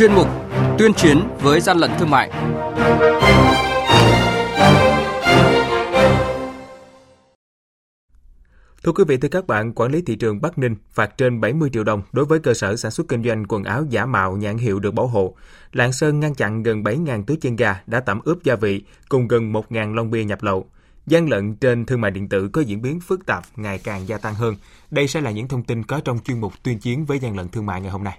chuyên mục Tuyên chiến với gian lận thương mại. Thưa quý vị, thưa các bạn, quản lý thị trường Bắc Ninh phạt trên 70 triệu đồng đối với cơ sở sản xuất kinh doanh quần áo giả mạo nhãn hiệu được bảo hộ. Lạng Sơn ngăn chặn gần 7.000 túi chân gà đã tẩm ướp gia vị cùng gần 1.000 lon bia nhập lậu. Gian lận trên thương mại điện tử có diễn biến phức tạp ngày càng gia tăng hơn. Đây sẽ là những thông tin có trong chuyên mục tuyên chiến với gian lận thương mại ngày hôm nay.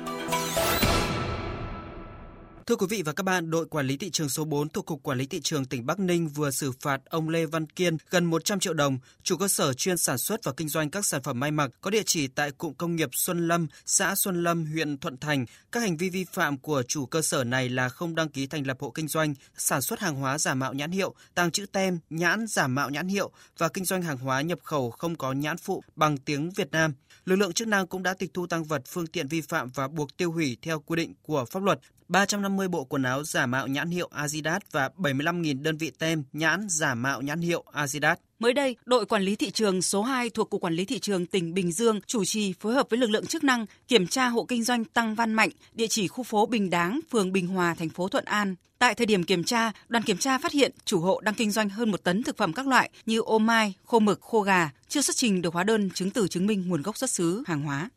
Thưa quý vị và các bạn, đội quản lý thị trường số 4 thuộc Cục Quản lý Thị trường tỉnh Bắc Ninh vừa xử phạt ông Lê Văn Kiên gần 100 triệu đồng, chủ cơ sở chuyên sản xuất và kinh doanh các sản phẩm may mặc có địa chỉ tại cụm công nghiệp Xuân Lâm, xã Xuân Lâm, huyện Thuận Thành. Các hành vi vi phạm của chủ cơ sở này là không đăng ký thành lập hộ kinh doanh, sản xuất hàng hóa giả mạo nhãn hiệu, tàng trữ tem, nhãn giả mạo nhãn hiệu và kinh doanh hàng hóa nhập khẩu không có nhãn phụ bằng tiếng Việt Nam. Lực lượng chức năng cũng đã tịch thu tăng vật phương tiện vi phạm và buộc tiêu hủy theo quy định của pháp luật 350 bộ quần áo giả mạo nhãn hiệu Adidas và 75.000 đơn vị tem nhãn giả mạo nhãn hiệu Adidas. Mới đây, đội quản lý thị trường số 2 thuộc Cục Quản lý Thị trường tỉnh Bình Dương chủ trì phối hợp với lực lượng chức năng kiểm tra hộ kinh doanh Tăng Văn Mạnh, địa chỉ khu phố Bình Đáng, phường Bình Hòa, thành phố Thuận An. Tại thời điểm kiểm tra, đoàn kiểm tra phát hiện chủ hộ đang kinh doanh hơn một tấn thực phẩm các loại như ô mai, khô mực, khô gà, chưa xuất trình được hóa đơn chứng từ chứng minh nguồn gốc xuất xứ hàng hóa.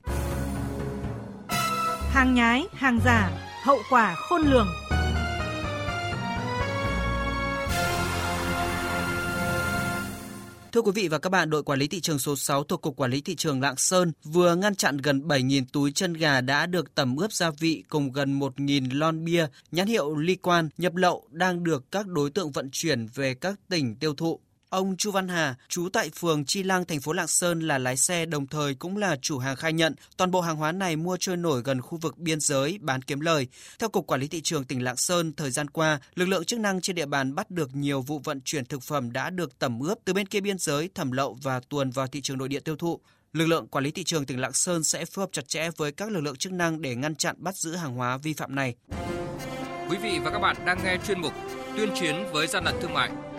Hàng nhái, hàng giả, hậu quả khôn lường. Thưa quý vị và các bạn, đội quản lý thị trường số 6 thuộc Cục Quản lý Thị trường Lạng Sơn vừa ngăn chặn gần 7.000 túi chân gà đã được tẩm ướp gia vị cùng gần 1.000 lon bia nhãn hiệu Li Quan nhập lậu đang được các đối tượng vận chuyển về các tỉnh tiêu thụ. Ông Chu Văn Hà, trú tại phường Chi Lăng, thành phố Lạng Sơn là lái xe đồng thời cũng là chủ hàng khai nhận toàn bộ hàng hóa này mua trôi nổi gần khu vực biên giới bán kiếm lời. Theo Cục Quản lý Thị trường tỉnh Lạng Sơn, thời gian qua, lực lượng chức năng trên địa bàn bắt được nhiều vụ vận chuyển thực phẩm đã được tẩm ướp từ bên kia biên giới thẩm lậu và tuồn vào thị trường nội địa tiêu thụ. Lực lượng quản lý thị trường tỉnh Lạng Sơn sẽ phối hợp chặt chẽ với các lực lượng chức năng để ngăn chặn bắt giữ hàng hóa vi phạm này. Quý vị và các bạn đang nghe chuyên mục Tuyên chiến với gian lận thương mại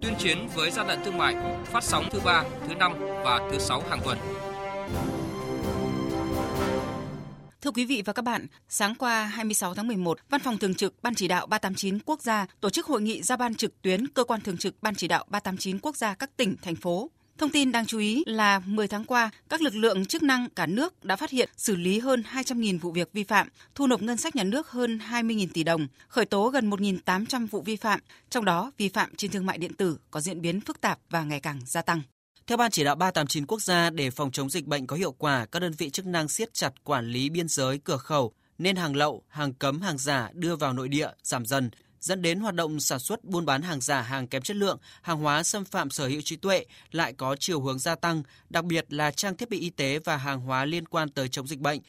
tuyên chiến với gian lận thương mại phát sóng thứ ba, thứ năm và thứ sáu hàng tuần. Thưa quý vị và các bạn, sáng qua 26 tháng 11, Văn phòng Thường trực Ban Chỉ đạo 389 Quốc gia tổ chức hội nghị ra ban trực tuyến cơ quan thường trực Ban Chỉ đạo 389 Quốc gia các tỉnh, thành phố Thông tin đáng chú ý là 10 tháng qua, các lực lượng chức năng cả nước đã phát hiện xử lý hơn 200.000 vụ việc vi phạm, thu nộp ngân sách nhà nước hơn 20.000 tỷ đồng, khởi tố gần 1.800 vụ vi phạm, trong đó vi phạm trên thương mại điện tử có diễn biến phức tạp và ngày càng gia tăng. Theo Ban chỉ đạo 389 quốc gia để phòng chống dịch bệnh có hiệu quả, các đơn vị chức năng siết chặt quản lý biên giới cửa khẩu nên hàng lậu, hàng cấm, hàng giả đưa vào nội địa giảm dần, dẫn đến hoạt động sản xuất buôn bán hàng giả, hàng kém chất lượng, hàng hóa xâm phạm sở hữu trí tuệ lại có chiều hướng gia tăng, đặc biệt là trang thiết bị y tế và hàng hóa liên quan tới chống dịch bệnh.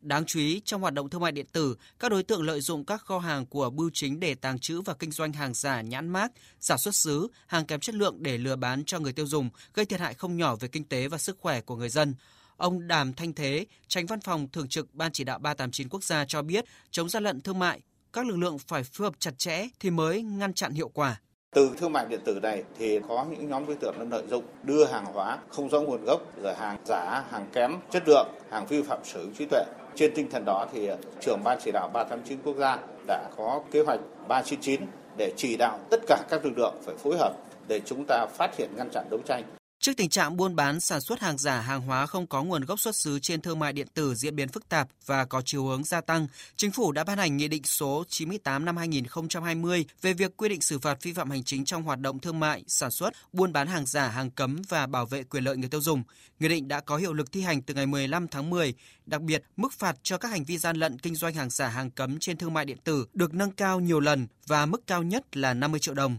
Đáng chú ý, trong hoạt động thương mại điện tử, các đối tượng lợi dụng các kho hàng của bưu chính để tàng trữ và kinh doanh hàng giả nhãn mát, giả xuất xứ, hàng kém chất lượng để lừa bán cho người tiêu dùng, gây thiệt hại không nhỏ về kinh tế và sức khỏe của người dân. Ông Đàm Thanh Thế, tránh văn phòng thường trực Ban chỉ đạo 389 quốc gia cho biết, chống gian lận thương mại các lực lượng phải phối hợp chặt chẽ thì mới ngăn chặn hiệu quả. Từ thương mại điện tử này thì có những nhóm đối tượng nó lợi dụng đưa hàng hóa không rõ nguồn gốc, rồi hàng giả, hàng kém chất lượng, hàng vi phạm sở hữu trí tuệ. Trên tinh thần đó thì trưởng ban chỉ đạo 389 quốc gia đã có kế hoạch 399 để chỉ đạo tất cả các lực lượng phải phối hợp để chúng ta phát hiện ngăn chặn đấu tranh Trước tình trạng buôn bán sản xuất hàng giả hàng hóa không có nguồn gốc xuất xứ trên thương mại điện tử diễn biến phức tạp và có chiều hướng gia tăng, Chính phủ đã ban hành Nghị định số 98 năm 2020 về việc quy định xử phạt vi phạm hành chính trong hoạt động thương mại, sản xuất, buôn bán hàng giả, hàng cấm và bảo vệ quyền lợi người tiêu dùng. Nghị định đã có hiệu lực thi hành từ ngày 15 tháng 10. Đặc biệt, mức phạt cho các hành vi gian lận kinh doanh hàng giả, hàng cấm trên thương mại điện tử được nâng cao nhiều lần và mức cao nhất là 50 triệu đồng.